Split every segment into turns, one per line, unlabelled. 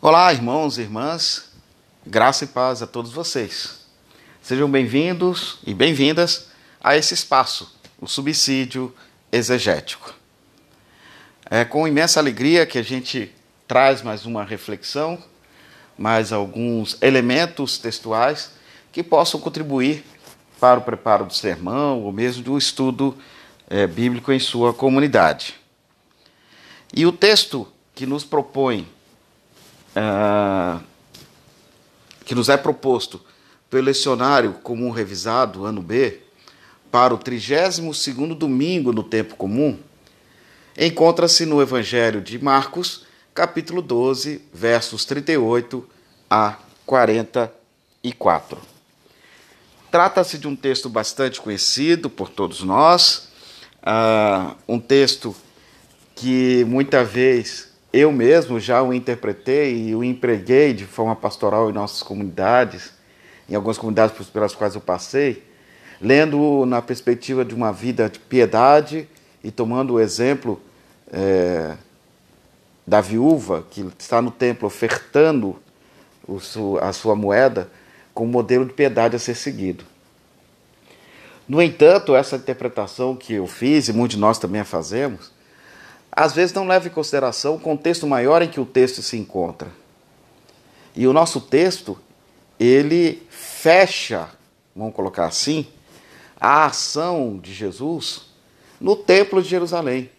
Olá, irmãos e irmãs, graça e paz a todos vocês. Sejam bem-vindos e bem-vindas a esse espaço, o subsídio exegético. É com imensa alegria que a gente traz mais uma reflexão, mais alguns elementos textuais que possam contribuir para o preparo do sermão ou mesmo do estudo é, bíblico em sua comunidade. E o texto que nos propõe ah, que nos é proposto pelo lecionário comum revisado, ano B, para o 32º domingo no tempo comum, encontra-se no Evangelho de Marcos, capítulo 12, versos 38 a 44. Trata-se de um texto bastante conhecido por todos nós, uh, um texto que muita vez eu mesmo já o interpretei e o empreguei de forma pastoral em nossas comunidades, em algumas comunidades pelas quais eu passei, lendo na perspectiva de uma vida de piedade e tomando o exemplo é, da viúva que está no templo ofertando a sua moeda como modelo de piedade a ser seguido. No entanto, essa interpretação que eu fiz, e muitos de nós também a fazemos, às vezes não leva em consideração o contexto maior em que o texto se encontra. E o nosso texto, ele fecha, vamos colocar assim, a ação de Jesus no Templo de Jerusalém.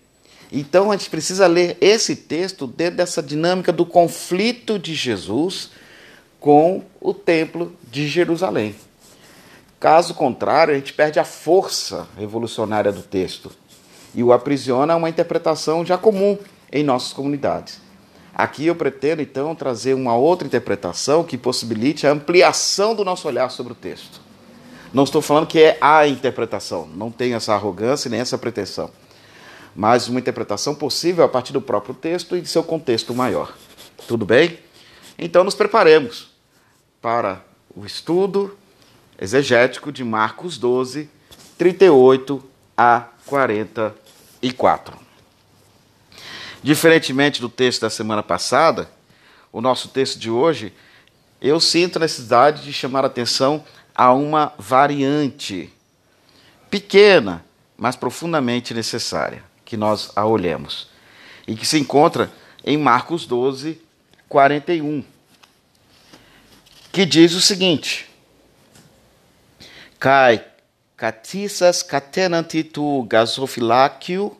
Então a gente precisa ler esse texto dentro dessa dinâmica do conflito de Jesus com o Templo de Jerusalém. Caso contrário, a gente perde a força revolucionária do texto e o aprisiona a uma interpretação já comum em nossas comunidades. Aqui eu pretendo então trazer uma outra interpretação que possibilite a ampliação do nosso olhar sobre o texto. Não estou falando que é a interpretação, não tenho essa arrogância nem essa pretensão, mas uma interpretação possível a partir do próprio texto e de seu contexto maior. Tudo bem? Então nos preparemos para o estudo exegético de Marcos 12, 38 a 44. Diferentemente do texto da semana passada, o nosso texto de hoje, eu sinto a necessidade de chamar a atenção a uma variante pequena, mas profundamente necessária, que nós a olhemos, e que se encontra em Marcos 12, 41, que diz o seguinte: Cai Catissas catenanti tu gasophilaccio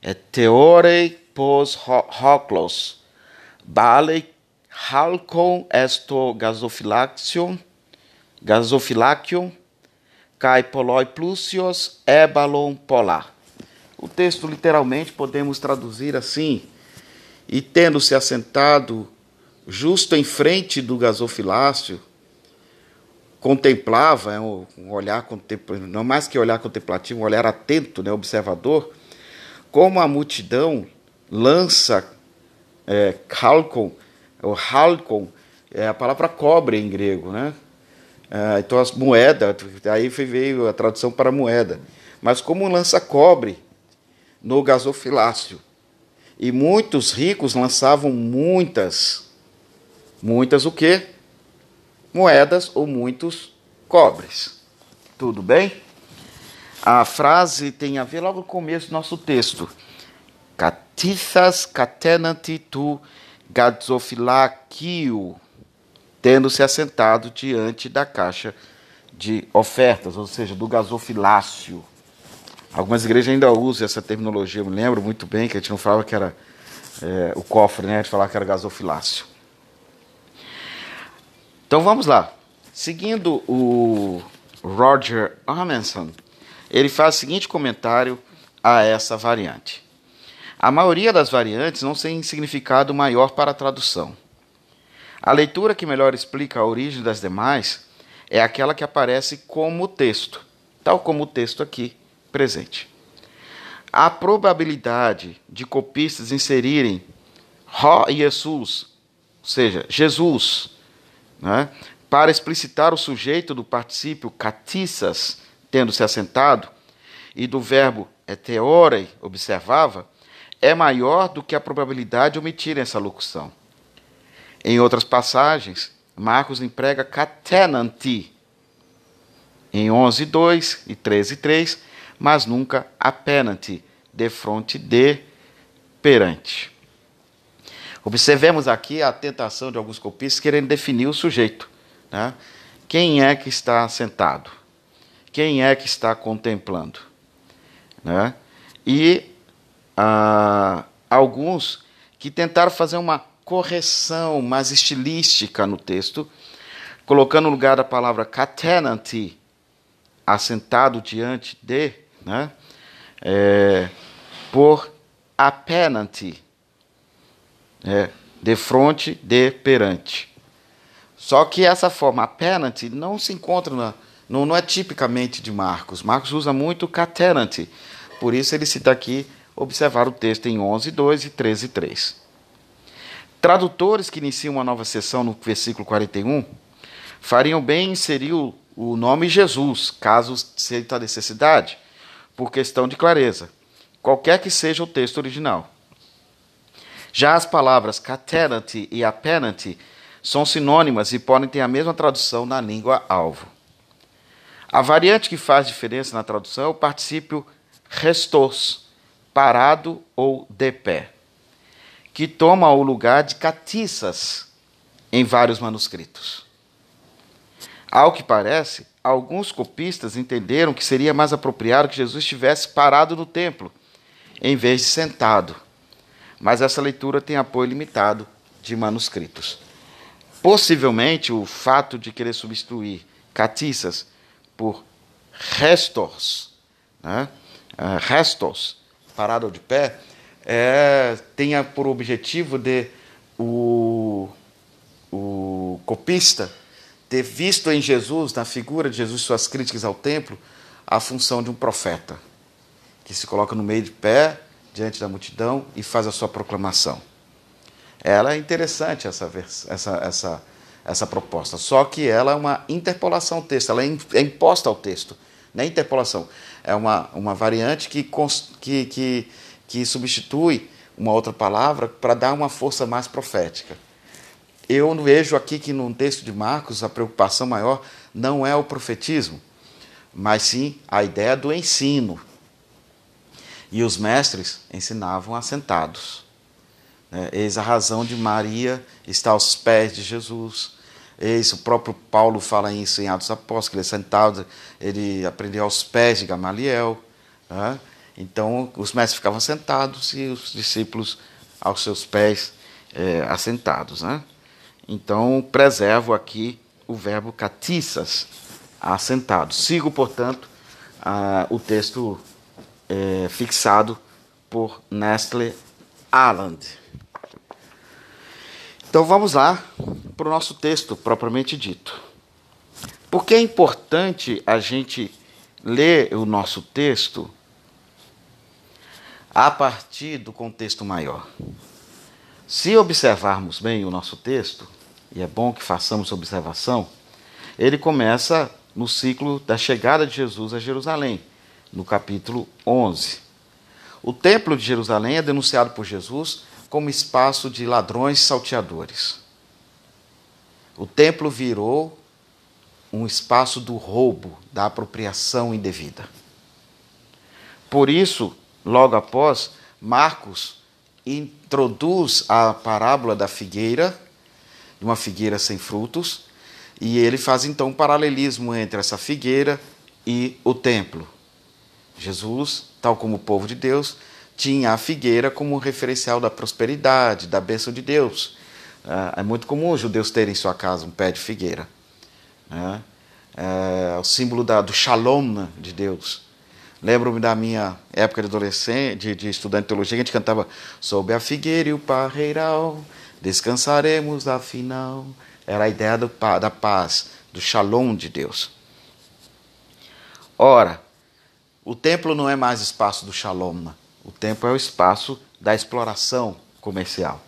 et teorei pos hoclos. Bale halcon esto gasophilaccium, gasophilaccium, cae poloi plusios ebalon polar. O texto literalmente podemos traduzir assim: e tendo se assentado justo em frente do gasofilácio, contemplava, é um olhar contemplativo, não mais que olhar contemplativo, um olhar atento, né, observador, como a multidão lança é, halcon, o halcon é a palavra cobre em grego, né? É, então as moedas, aí veio a tradução para moeda, mas como lança cobre no gasofilácio. E muitos ricos lançavam muitas, muitas o quê? Moedas ou muitos cobres. Tudo bem? A frase tem a ver logo no começo do nosso texto. Catithas catenanti tu gazofilakio, tendo se assentado diante da caixa de ofertas, ou seja, do gasofilácio. Algumas igrejas ainda usam essa terminologia, eu me lembro muito bem que a gente não falava que era é, o cofre, né? a gente falava que era gasofilácio. Então vamos lá. Seguindo o Roger Amundsen, ele faz o seguinte comentário a essa variante. A maioria das variantes não tem significado maior para a tradução. A leitura que melhor explica a origem das demais é aquela que aparece como texto, tal como o texto aqui presente. A probabilidade de copistas inserirem Ro Jesus, ou seja, Jesus, né, para explicitar o sujeito do particípio catissas, tendo se assentado, e do verbo eteore, observava, é maior do que a probabilidade de omitir essa locução. Em outras passagens, Marcos emprega catenanti em 11:2 e 13:3, mas nunca apenanti, de fronte de perante. Observemos aqui a tentação de alguns copistas querendo definir o sujeito. Né? Quem é que está sentado? Quem é que está contemplando? Né? E ah, alguns que tentaram fazer uma correção mais estilística no texto, colocando no lugar da palavra catenanti, assentado diante de, né, é, por apenanti, é, de frente, de perante. Só que essa forma apenanti não se encontra, na, não, não é tipicamente de Marcos. Marcos usa muito catenanti, por isso ele cita aqui, observar o texto em 11, 2 e 13, 3. Tradutores que iniciam uma nova sessão no versículo 41 fariam bem em inserir o, nome Jesus, caso seja necessidade, por questão de clareza, qualquer que seja o texto original. Já as palavras catenati e apenanti são sinônimas e podem ter a mesma tradução na língua alvo. A variante que faz diferença na tradução é o particípio restos, parado ou de pé que toma o lugar de catiças em vários manuscritos. Ao que parece, alguns copistas entenderam que seria mais apropriado que Jesus estivesse parado no templo, em vez de sentado. Mas essa leitura tem apoio limitado de manuscritos. Possivelmente, o fato de querer substituir catiças por restos, né? Uh, restos, parado de pé, é, tenha por objetivo de o, o copista ter visto em Jesus, na figura de Jesus, suas críticas ao templo, a função de um profeta, que se coloca no meio de pé, diante da multidão e faz a sua proclamação. Ela é interessante, essa, essa, essa, essa proposta, só que ela é uma interpolação ao texto, ela é, é imposta ao texto, não é interpolação, é uma, uma variante que, que, que que substitui uma outra palavra para dar uma força mais profética. Eu vejo aqui que no texto de Marcos a preocupação maior não é o profetismo, mas sim a ideia do ensino. E os mestres ensinavam assentados. Né? Eis a razão de Maria estar aos pés de Jesus. Eis o próprio Paulo fala isso em Atos Apóstolos, ele é sentado, ele aprendeu aos pés de Gamaliel. Né? Então, os mestres ficavam sentados e os discípulos aos seus pés é, assentados. Né? Então, preservo aqui o verbo catiças, assentados. Sigo, portanto, a, o texto é, fixado por Nestle Aland. Então, vamos lá para o nosso texto propriamente dito. Por que é importante a gente ler o nosso texto a partir do contexto maior. Se observarmos bem o nosso texto, e é bom que façamos observação, ele começa no ciclo da chegada de Jesus a Jerusalém, no capítulo 11. O templo de Jerusalém é denunciado por Jesus como espaço de ladrões salteadores. O templo virou um espaço do roubo, da apropriação indevida. Por isso, Logo após, Marcos introduz a parábola da figueira, de uma figueira sem frutos, e ele faz então um paralelismo entre essa figueira e o templo. Jesus, tal como o povo de Deus, tinha a figueira como referencial da prosperidade, da bênção de Deus. É, é muito comum os judeus terem em sua casa um pé de figueira. Né? É o símbolo da, do shalom de Deus. Lembro-me da minha época de adolescente, de, de estudante de teologia, que a gente cantava Sob a figueira e o parreiral, descansaremos afinal. Era a ideia do, da paz, do shalom de Deus. Ora, o templo não é mais espaço do shalom, o templo é o espaço da exploração comercial.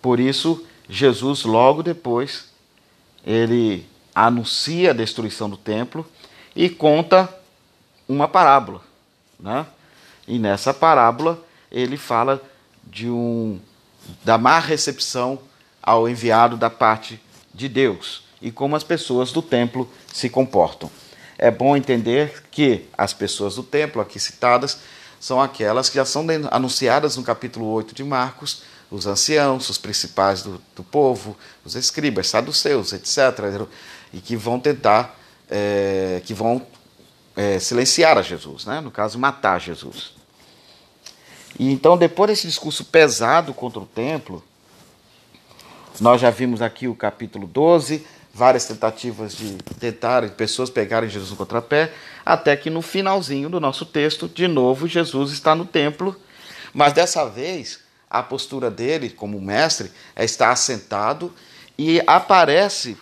Por isso, Jesus, logo depois, ele anuncia a destruição do templo e conta uma parábola. Né? E nessa parábola ele fala de um, da má recepção ao enviado da parte de Deus e como as pessoas do templo se comportam. É bom entender que as pessoas do templo aqui citadas são aquelas que já são anunciadas no capítulo 8 de Marcos, os anciãos, os principais do, do povo, os escribas, saduceus, etc., e que vão tentar, é, que vão é, silenciar a Jesus, né? no caso, matar Jesus. E então, depois desse discurso pesado contra o templo, nós já vimos aqui o capítulo 12, várias tentativas de tentar pessoas pegarem Jesus no contrapé, até que no finalzinho do nosso texto, de novo, Jesus está no templo, mas dessa vez a postura dele, como mestre, é estar assentado e aparece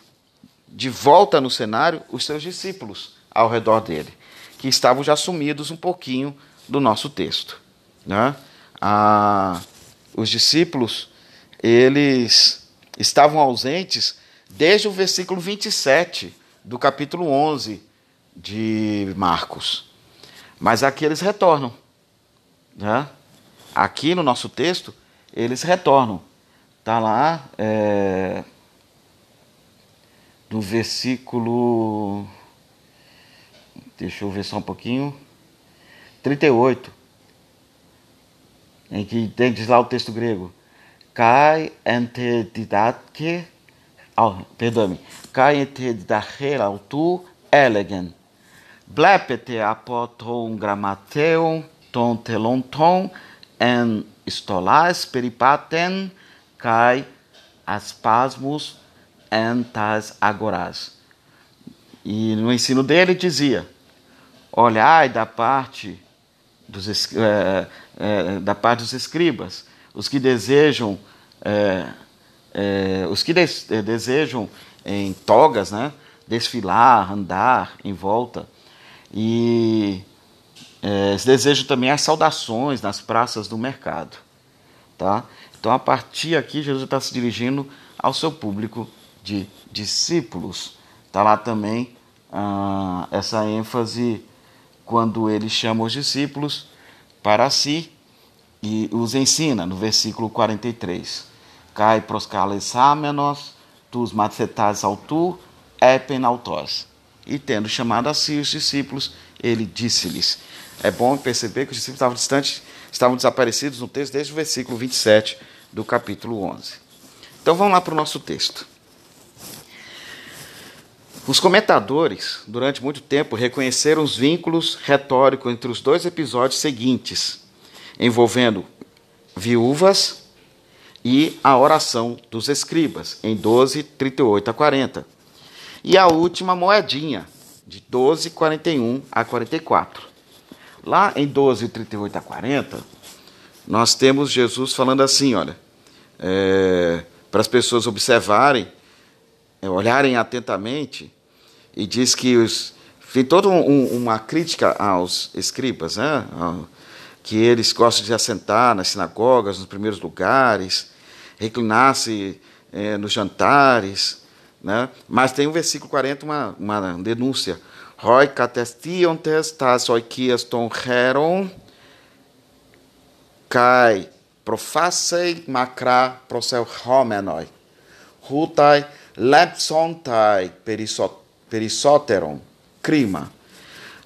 de volta no cenário os seus discípulos ao redor dele, que estavam já sumidos um pouquinho do nosso texto. Né? Ah, os discípulos, eles estavam ausentes desde o versículo 27 do capítulo 11 de Marcos. Mas aqui eles retornam. Né? Aqui no nosso texto, eles retornam. Está lá é, no versículo. Deixa eu ver só um pouquinho. 38. Em que tem, diz lá o texto grego. Kai entedidatke. Oh, Perdoe-me. Kai entedidacher autu elegen. Blepete apoton grammateon ton telonton en stolas peripaten kai aspasmus en tas agoras. E no ensino dele dizia: olhai da parte dos, é, é, da parte dos escribas, os que desejam, é, os que des, desejam em togas, né, desfilar, andar em volta e é, também as saudações nas praças do mercado. Tá? Então, a partir aqui, Jesus está se dirigindo ao seu público de discípulos. Está lá também ah, essa ênfase quando ele chama os discípulos para si e os ensina, no versículo 43. Cai proskalesámenos, tus macetas autu, epen autos. E tendo chamado a si os discípulos, ele disse-lhes. É bom perceber que os discípulos estavam distantes, estavam desaparecidos no texto desde o versículo 27 do capítulo 11. Então vamos lá para o nosso texto. Os comentadores, durante muito tempo, reconheceram os vínculos retóricos entre os dois episódios seguintes, envolvendo viúvas e a oração dos escribas, em 12, 38 a 40. E a última moedinha, de 12, 41 a 44. Lá em 12, 38 a 40, nós temos Jesus falando assim: olha, é, para as pessoas observarem, é, olharem atentamente, e diz que os, tem toda um, uma crítica aos escribas, né? Que eles gostam de assentar nas sinagogas, nos primeiros lugares, reclinar-se é, nos jantares, né? mas tem o versículo 40, uma, uma denúncia Hoi katestiontes tas oikias ton heron, kai profasei macra prosel homenoi, hutai lepsontai perisoteron, crima.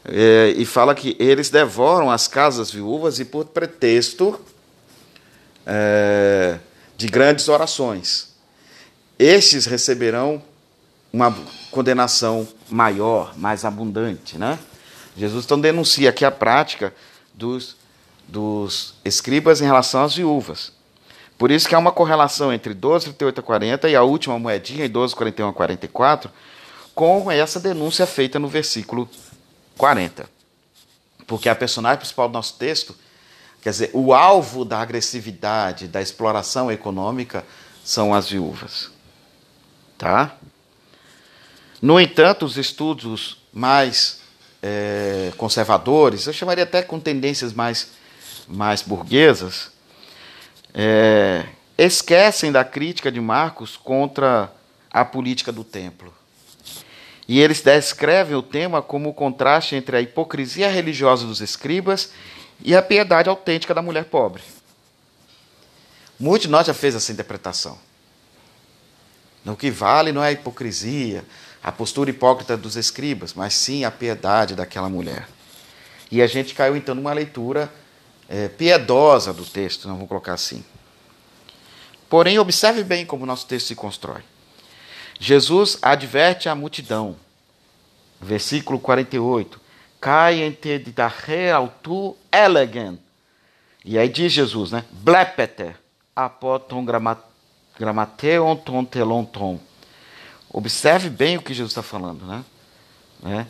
É, e fala que eles devoram as casas viúvas e por pretexto é, de grandes orações. Estes receberão uma condenação maior, mais abundante. Né? Jesus então denuncia aqui a prática dos, dos escribas em relação às viúvas. Por isso que há uma correlação entre 12, 38 a 40 e a última moedinha, em 12, 41 a 44, com essa denúncia feita no versículo 40. Porque a personagem principal do nosso texto, quer dizer, o alvo da agressividade, da exploração econômica, são as viúvas. Tá? No entanto, os estudos mais é, conservadores, eu chamaria até com tendências mais, mais burguesas, é, esquecem da crítica de Marcos contra a política do templo. E eles descrevem o tema como o contraste entre a hipocrisia religiosa dos escribas e a piedade autêntica da mulher pobre. Muitos de nós já fez essa interpretação. O que vale não é a hipocrisia, a postura hipócrita dos escribas, mas sim a piedade daquela mulher. E a gente caiu então numa leitura é, piedosa do texto, não vou colocar assim. Porém, observe bem como o nosso texto se constrói. Jesus adverte a multidão, versículo 48, cai em te da tu elegant. E aí diz Jesus, né? Blepeter, apoton gramateon ton. Observe bem o que Jesus está falando, né? né?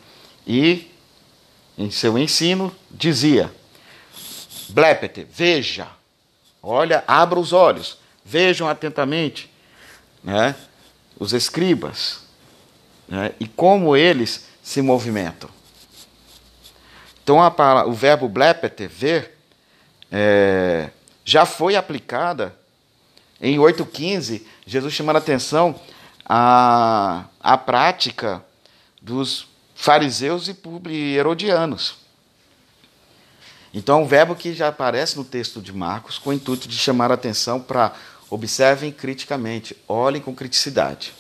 E em seu ensino dizia: Blepete, veja, olha, abra os olhos, vejam atentamente, né? Os escribas, né? E como eles se movimentam. Então a, o verbo blepete, ver, é, já foi aplicada em 8,15, Jesus chamando a atenção à, à prática dos fariseus e herodianos. Então, é um verbo que já aparece no texto de Marcos com o intuito de chamar a atenção para observem criticamente, olhem com criticidade.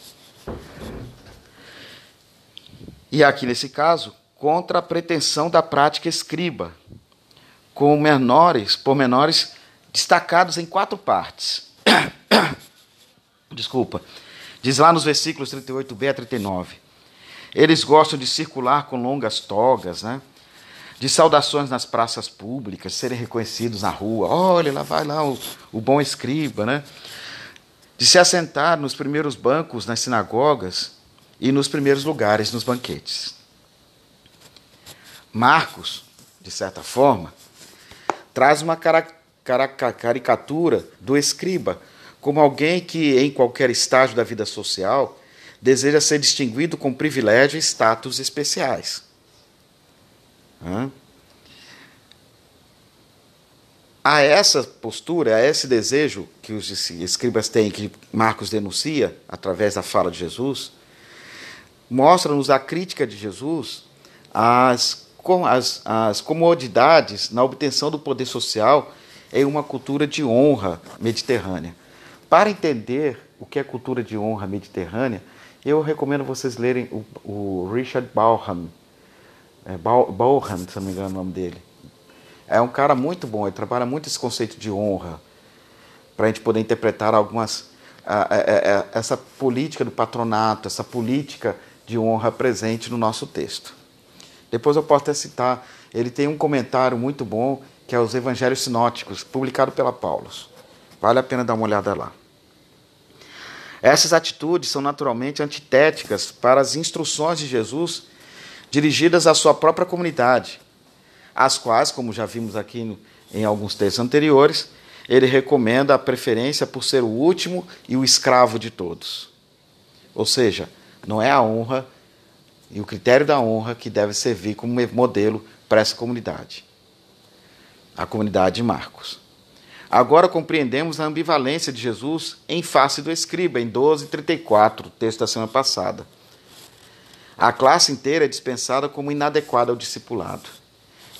E aqui nesse caso, contra a pretensão da prática escriba, com menores, pormenores destacados em quatro partes. Desculpa. Diz lá nos versículos 38b a 39. Eles gostam de circular com longas togas, né? De saudações nas praças públicas, serem reconhecidos na rua. Olha, lá vai lá o, o bom escriba, né? De se assentar nos primeiros bancos nas sinagogas e nos primeiros lugares nos banquetes. Marcos, de certa forma, traz uma caricatura do escriba como alguém que, em qualquer estágio da vida social, deseja ser distinguido com privilégio e status especiais. A essa postura, a esse desejo que os escribas têm, que Marcos denuncia através da fala de Jesus, mostra-nos a crítica de Jesus às, às, às comodidades na obtenção do poder social em uma cultura de honra mediterrânea. Para entender o que é cultura de honra mediterrânea, eu recomendo vocês lerem o, o Richard Bauhan, é, Bauhan, se não me engano o nome dele. É um cara muito bom, ele trabalha muito esse conceito de honra, para a gente poder interpretar algumas. A, a, a, essa política do patronato, essa política de honra presente no nosso texto. Depois eu posso até citar, ele tem um comentário muito bom, que é os Evangelhos Sinóticos, publicado pela Paulus. Vale a pena dar uma olhada lá. Essas atitudes são naturalmente antitéticas para as instruções de Jesus dirigidas à sua própria comunidade, as quais, como já vimos aqui no, em alguns textos anteriores, ele recomenda a preferência por ser o último e o escravo de todos. Ou seja, não é a honra e o critério da honra que deve servir como modelo para essa comunidade. A comunidade de Marcos. Agora compreendemos a ambivalência de Jesus em face do escriba, em 12:34, texto da semana passada. A classe inteira é dispensada como inadequada ao discipulado.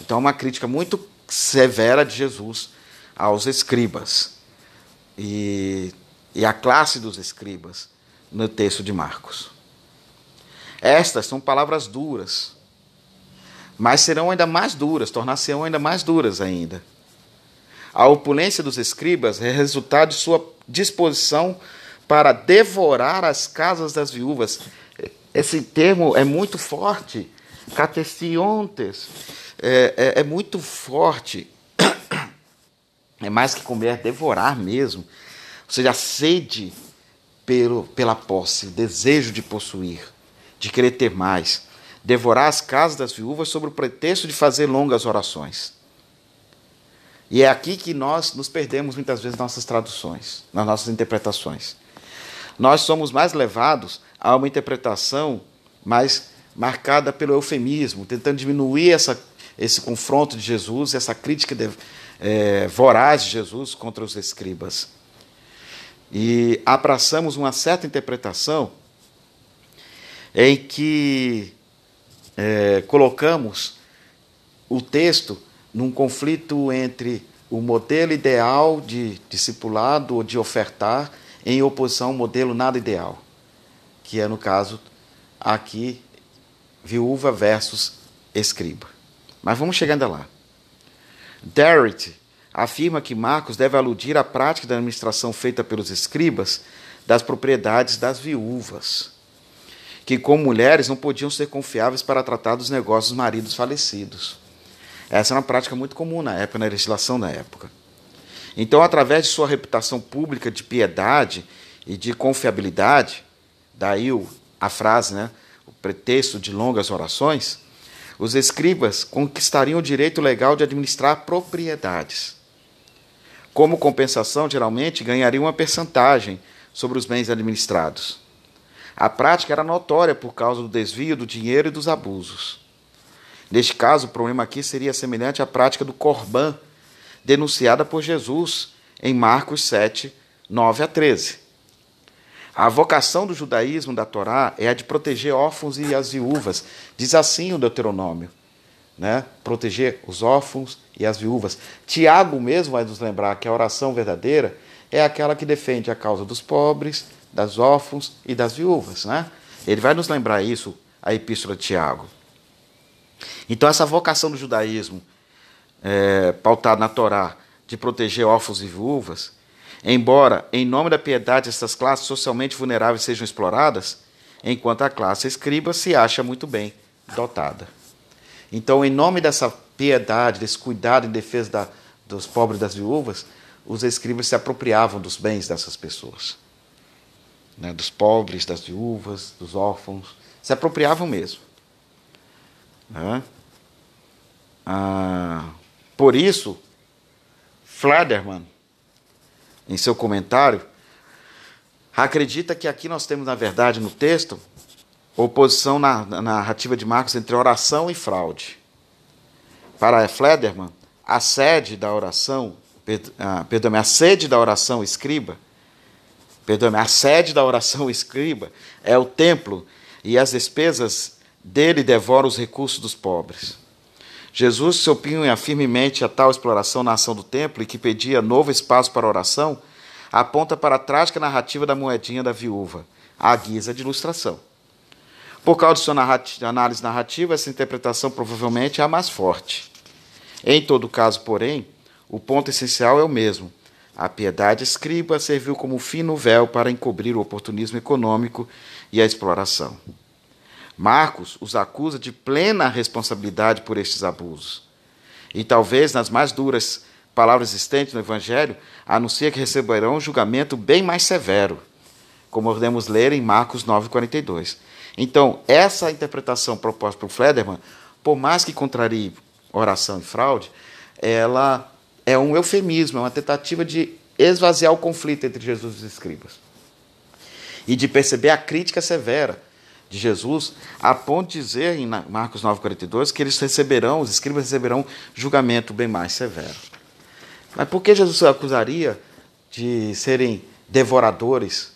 Então, é uma crítica muito severa de Jesus aos escribas e, e à classe dos escribas no texto de Marcos. Estas são palavras duras, mas serão ainda mais duras, tornar-se-ão ainda mais duras ainda a opulência dos escribas é resultado de sua disposição para devorar as casas das viúvas. Esse termo é muito forte. Cateciontes é, é, é muito forte. É mais que comer, é devorar mesmo. Ou seja, a sede pelo, pela posse, o desejo de possuir, de querer ter mais. Devorar as casas das viúvas sob o pretexto de fazer longas orações. E é aqui que nós nos perdemos muitas vezes nas nossas traduções, nas nossas interpretações. Nós somos mais levados a uma interpretação mais marcada pelo eufemismo, tentando diminuir essa, esse confronto de Jesus, essa crítica de, é, voraz de Jesus contra os escribas. E abraçamos uma certa interpretação em que é, colocamos o texto num conflito entre o modelo ideal de discipulado ou de ofertar em oposição ao modelo nada ideal. Que é no caso aqui viúva versus escriba. Mas vamos chegando lá. Derrit afirma que Marcos deve aludir à prática da administração feita pelos escribas das propriedades das viúvas, que como mulheres não podiam ser confiáveis para tratar dos negócios dos maridos falecidos. Essa era uma prática muito comum na época, na legislação da época. Então, através de sua reputação pública de piedade e de confiabilidade, daí a frase, né, o pretexto de longas orações, os escribas conquistariam o direito legal de administrar propriedades. Como compensação, geralmente ganhariam uma percentagem sobre os bens administrados. A prática era notória por causa do desvio do dinheiro e dos abusos. Neste caso, o problema aqui seria semelhante à prática do Corban, denunciada por Jesus em Marcos 7, 9 a 13. A vocação do judaísmo da Torá é a de proteger órfãos e as viúvas. Diz assim o Deuteronômio, né? Proteger os órfãos e as viúvas. Tiago mesmo vai nos lembrar que a oração verdadeira é aquela que defende a causa dos pobres, das órfãos e das viúvas, né? Ele vai nos lembrar isso, a epístola de Tiago. Então essa vocação do judaísmo é, pautada na Torá de proteger órfãos e viúvas, Embora, em nome da piedade, essas classes socialmente vulneráveis sejam exploradas, enquanto a classe escriba se acha muito bem dotada. Então, em nome dessa piedade, desse cuidado em defesa da, dos pobres das viúvas, os escribas se apropriavam dos bens dessas pessoas. Né, dos pobres, das viúvas, dos órfãos. Se apropriavam mesmo. Né? Ah, por isso, Flederman em seu comentário, acredita que aqui nós temos, na verdade, no texto, oposição na, na narrativa de Marcos entre oração e fraude. Para Flederman, a sede da oração, ah, perdão, a sede da oração escriba, perdão, a sede da oração escriba é o templo e as despesas dele devoram os recursos dos pobres. Jesus se opunha firmemente a tal exploração na ação do templo e que pedia novo espaço para oração, aponta para a trágica narrativa da moedinha da viúva, à guisa de ilustração. Por causa de sua narrativa, análise narrativa, essa interpretação provavelmente é a mais forte. Em todo caso, porém, o ponto essencial é o mesmo. A piedade escriba serviu como fino véu para encobrir o oportunismo econômico e a exploração. Marcos os acusa de plena responsabilidade por estes abusos. E talvez nas mais duras palavras existentes no Evangelho, anuncia que receberão um julgamento bem mais severo, como podemos ler em Marcos 9,42. Então, essa interpretação proposta por Flederman, por mais que contrarie oração e fraude, ela é um eufemismo, é uma tentativa de esvaziar o conflito entre Jesus e os escribas. E de perceber a crítica severa de Jesus, a ponto de dizer em Marcos 9,42 que eles receberão, os escribas receberão julgamento bem mais severo. Mas por que Jesus acusaria de serem devoradores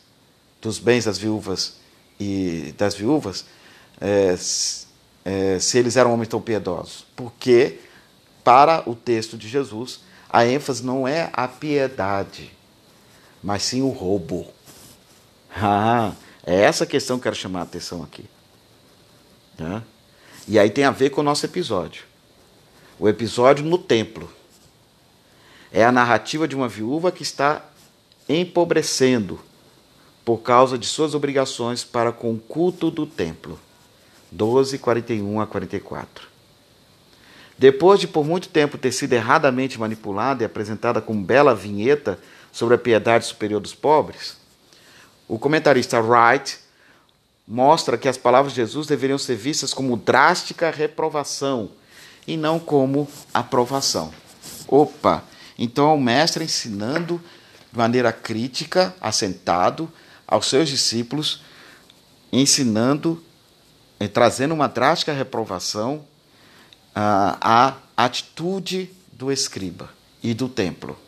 dos bens das viúvas e das viúvas é, é, se eles eram homens tão piedosos? Porque, para o texto de Jesus, a ênfase não é a piedade, mas sim o roubo. Ah, é essa questão que eu quero chamar a atenção aqui. Tá? E aí tem a ver com o nosso episódio. O episódio no templo. É a narrativa de uma viúva que está empobrecendo por causa de suas obrigações para com o culto do templo. 12, 41 a 44. Depois de por muito tempo ter sido erradamente manipulada e apresentada como bela vinheta sobre a piedade superior dos pobres, o comentarista Wright mostra que as palavras de Jesus deveriam ser vistas como drástica reprovação e não como aprovação. Opa! Então é o mestre ensinando de maneira crítica, assentado, aos seus discípulos, ensinando, eh, trazendo uma drástica reprovação à atitude do escriba e do templo.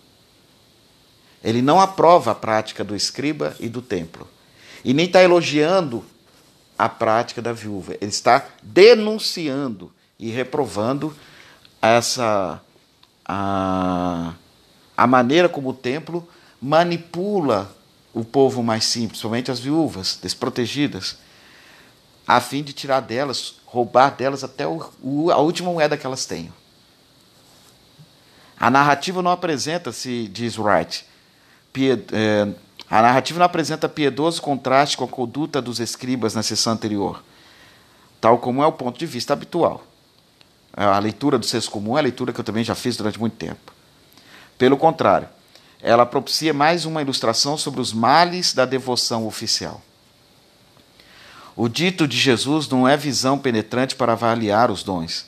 Ele não aprova a prática do escriba e do templo. E nem está elogiando a prática da viúva. Ele está denunciando e reprovando essa a, a maneira como o templo manipula o povo mais simples, somente as viúvas desprotegidas, a fim de tirar delas, roubar delas até o, o, a última moeda que elas tenham. A narrativa não apresenta, se diz Wright, é, a narrativa não apresenta piedoso contraste com a conduta dos escribas na sessão anterior, tal como é o ponto de vista habitual. A leitura do senso comum é a leitura que eu também já fiz durante muito tempo. Pelo contrário, ela propicia mais uma ilustração sobre os males da devoção oficial. O dito de Jesus não é visão penetrante para avaliar os dons,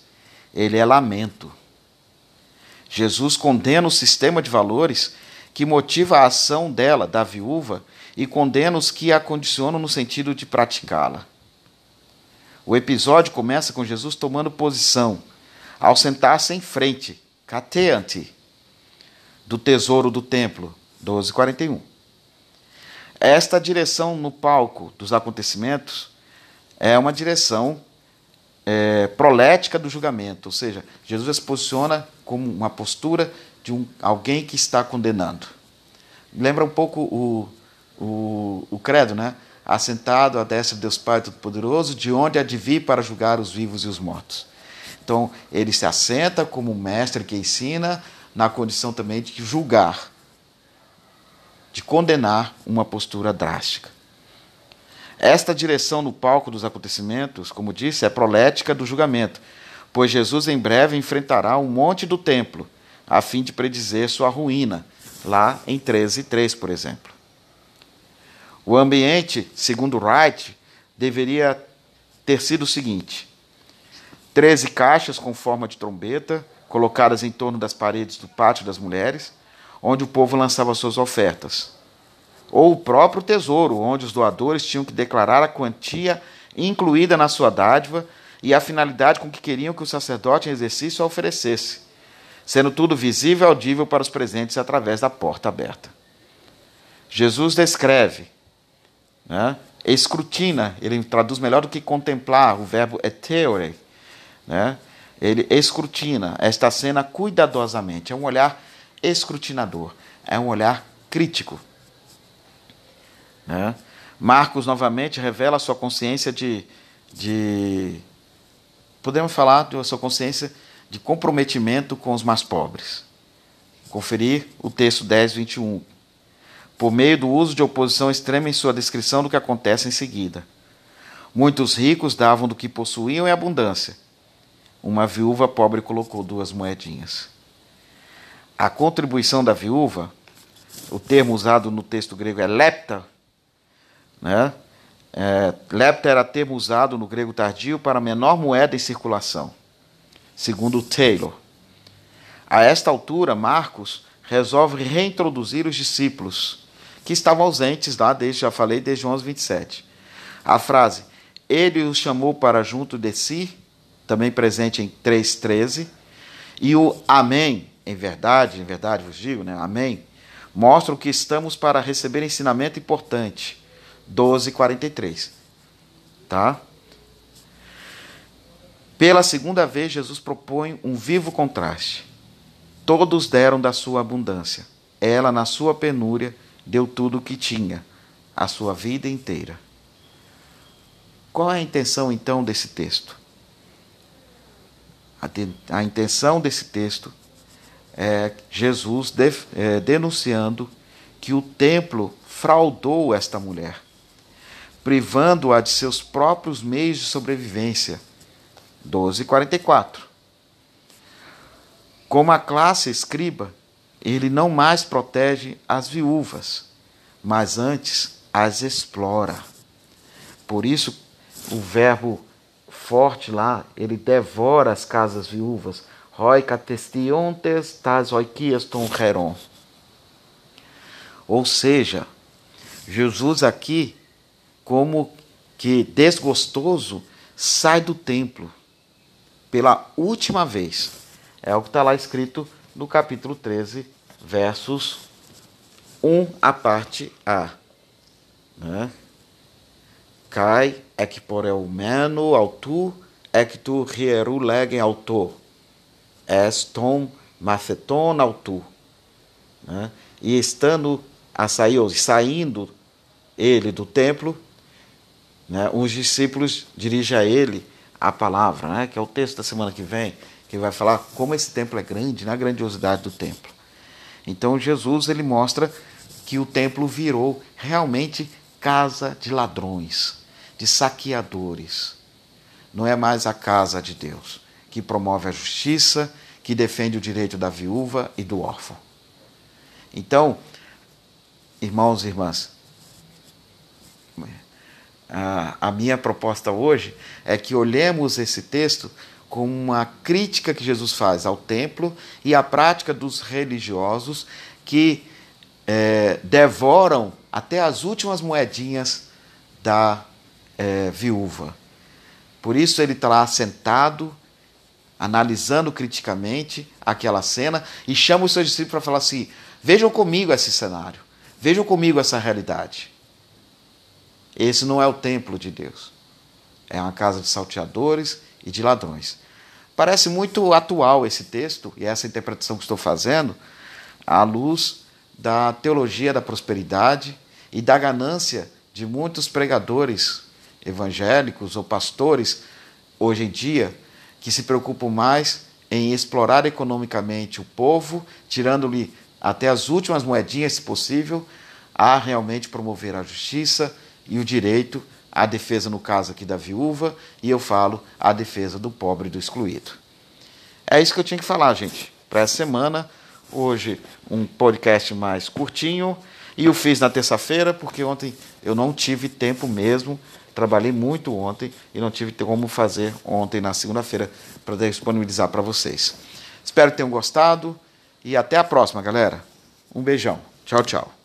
ele é lamento. Jesus condena o sistema de valores que motiva a ação dela, da viúva, e condena os que a condicionam no sentido de praticá-la. O episódio começa com Jesus tomando posição, ao sentar-se em frente, cateante, do tesouro do templo, 1241. Esta direção no palco dos acontecimentos é uma direção é, prolética do julgamento, ou seja, Jesus se posiciona como uma postura de um, alguém que está condenando. Lembra um pouco o, o, o credo, né? Assentado à destra de Deus Pai Todo-Poderoso, de onde há de vir para julgar os vivos e os mortos. Então, ele se assenta como mestre que ensina, na condição também de julgar, de condenar uma postura drástica. Esta direção no palco dos acontecimentos, como disse, é prolética do julgamento, pois Jesus em breve enfrentará um monte do templo, a fim de predizer sua ruína, lá em 13:3, por exemplo. O ambiente, segundo Wright, deveria ter sido o seguinte: 13 caixas com forma de trombeta, colocadas em torno das paredes do pátio das mulheres, onde o povo lançava suas ofertas. Ou o próprio tesouro, onde os doadores tinham que declarar a quantia incluída na sua dádiva e a finalidade com que queriam que o sacerdote em exercício a oferecesse, sendo tudo visível e audível para os presentes através da porta aberta. Jesus descreve, né, escrutina, ele traduz melhor do que contemplar, o verbo eteore, né, ele escrutina esta cena cuidadosamente. É um olhar escrutinador, é um olhar crítico. Né? Marcos novamente revela a sua consciência de, de. Podemos falar de sua consciência de comprometimento com os mais pobres. Conferir o texto 10, 21. Por meio do uso de oposição extrema em sua descrição do que acontece em seguida. Muitos ricos davam do que possuíam em abundância uma viúva pobre colocou duas moedinhas. A contribuição da viúva, o termo usado no texto grego é lepta, né? É, lepta era termo usado no grego tardio para a menor moeda em circulação, segundo Taylor. A esta altura, Marcos resolve reintroduzir os discípulos, que estavam ausentes lá, desde, já falei, desde 11, 27. A frase, ele os chamou para junto de si, também presente em 3,13. E o Amém, em verdade, em verdade vos digo, né? Amém, mostra que estamos para receber ensinamento importante. 12,43. Tá? Pela segunda vez, Jesus propõe um vivo contraste. Todos deram da sua abundância. Ela, na sua penúria, deu tudo o que tinha, a sua vida inteira. Qual é a intenção, então, desse texto? A, intenção desse texto é Jesus é, denunciando que o templo fraudou esta mulher, privando-a de seus próprios meios de sobrevivência. 12:44. Como a classe escriba, ele não mais protege as viúvas, mas antes as explora. Por isso, o verbo forte lá, ele devora as casas viúvas. Roi catestiontes tas oikias ton heron. Ou seja, Jesus aqui, como que desgostoso, sai do templo pela última vez. É o que está lá escrito no capítulo 13, versos 1 a parte A. Né? Cai ekporeumenου autu tu hieru legem autor. Eston maceton autu. Né? E estando a sair, saindo ele do templo, né, os discípulos dirigem a ele a palavra, né, que é o texto da semana que vem, que vai falar como esse templo é grande, na grandiosidade do templo. Então Jesus ele mostra que o templo virou realmente casa de ladrões, de saqueadores. Não é mais a casa de Deus, que promove a justiça, que defende o direito da viúva e do órfão. Então, irmãos e irmãs, a, minha proposta hoje é que olhemos esse texto como uma crítica que Jesus faz ao templo e à prática dos religiosos que é, devoram até as últimas moedinhas da é, viúva. Por isso ele está lá sentado, analisando criticamente aquela cena e chama os seus discípulos para falar assim: vejam comigo esse cenário, vejam comigo essa realidade. Esse não é o templo de Deus. É uma casa de salteadores e de ladrões. Parece muito atual esse texto e essa interpretação que estou fazendo à luz da teologia da prosperidade e da ganância de muitos pregadores evangélicos ou pastores hoje em dia que se preocupam mais em explorar economicamente o povo, tirando-lhe até as últimas moedinhas, se possível, a realmente promover a justiça e o direito à defesa, no caso aqui da viúva, e eu falo à defesa do pobre e do excluído. É isso que eu tinha que falar, gente, para essa semana. Hoje, um podcast mais curtinho. E eu fiz na terça-feira, porque ontem eu não tive tempo mesmo. Trabalhei muito ontem e não tive como fazer ontem na segunda-feira para disponibilizar para vocês. Espero que tenham gostado e até a próxima, galera. Um beijão. Tchau, tchau.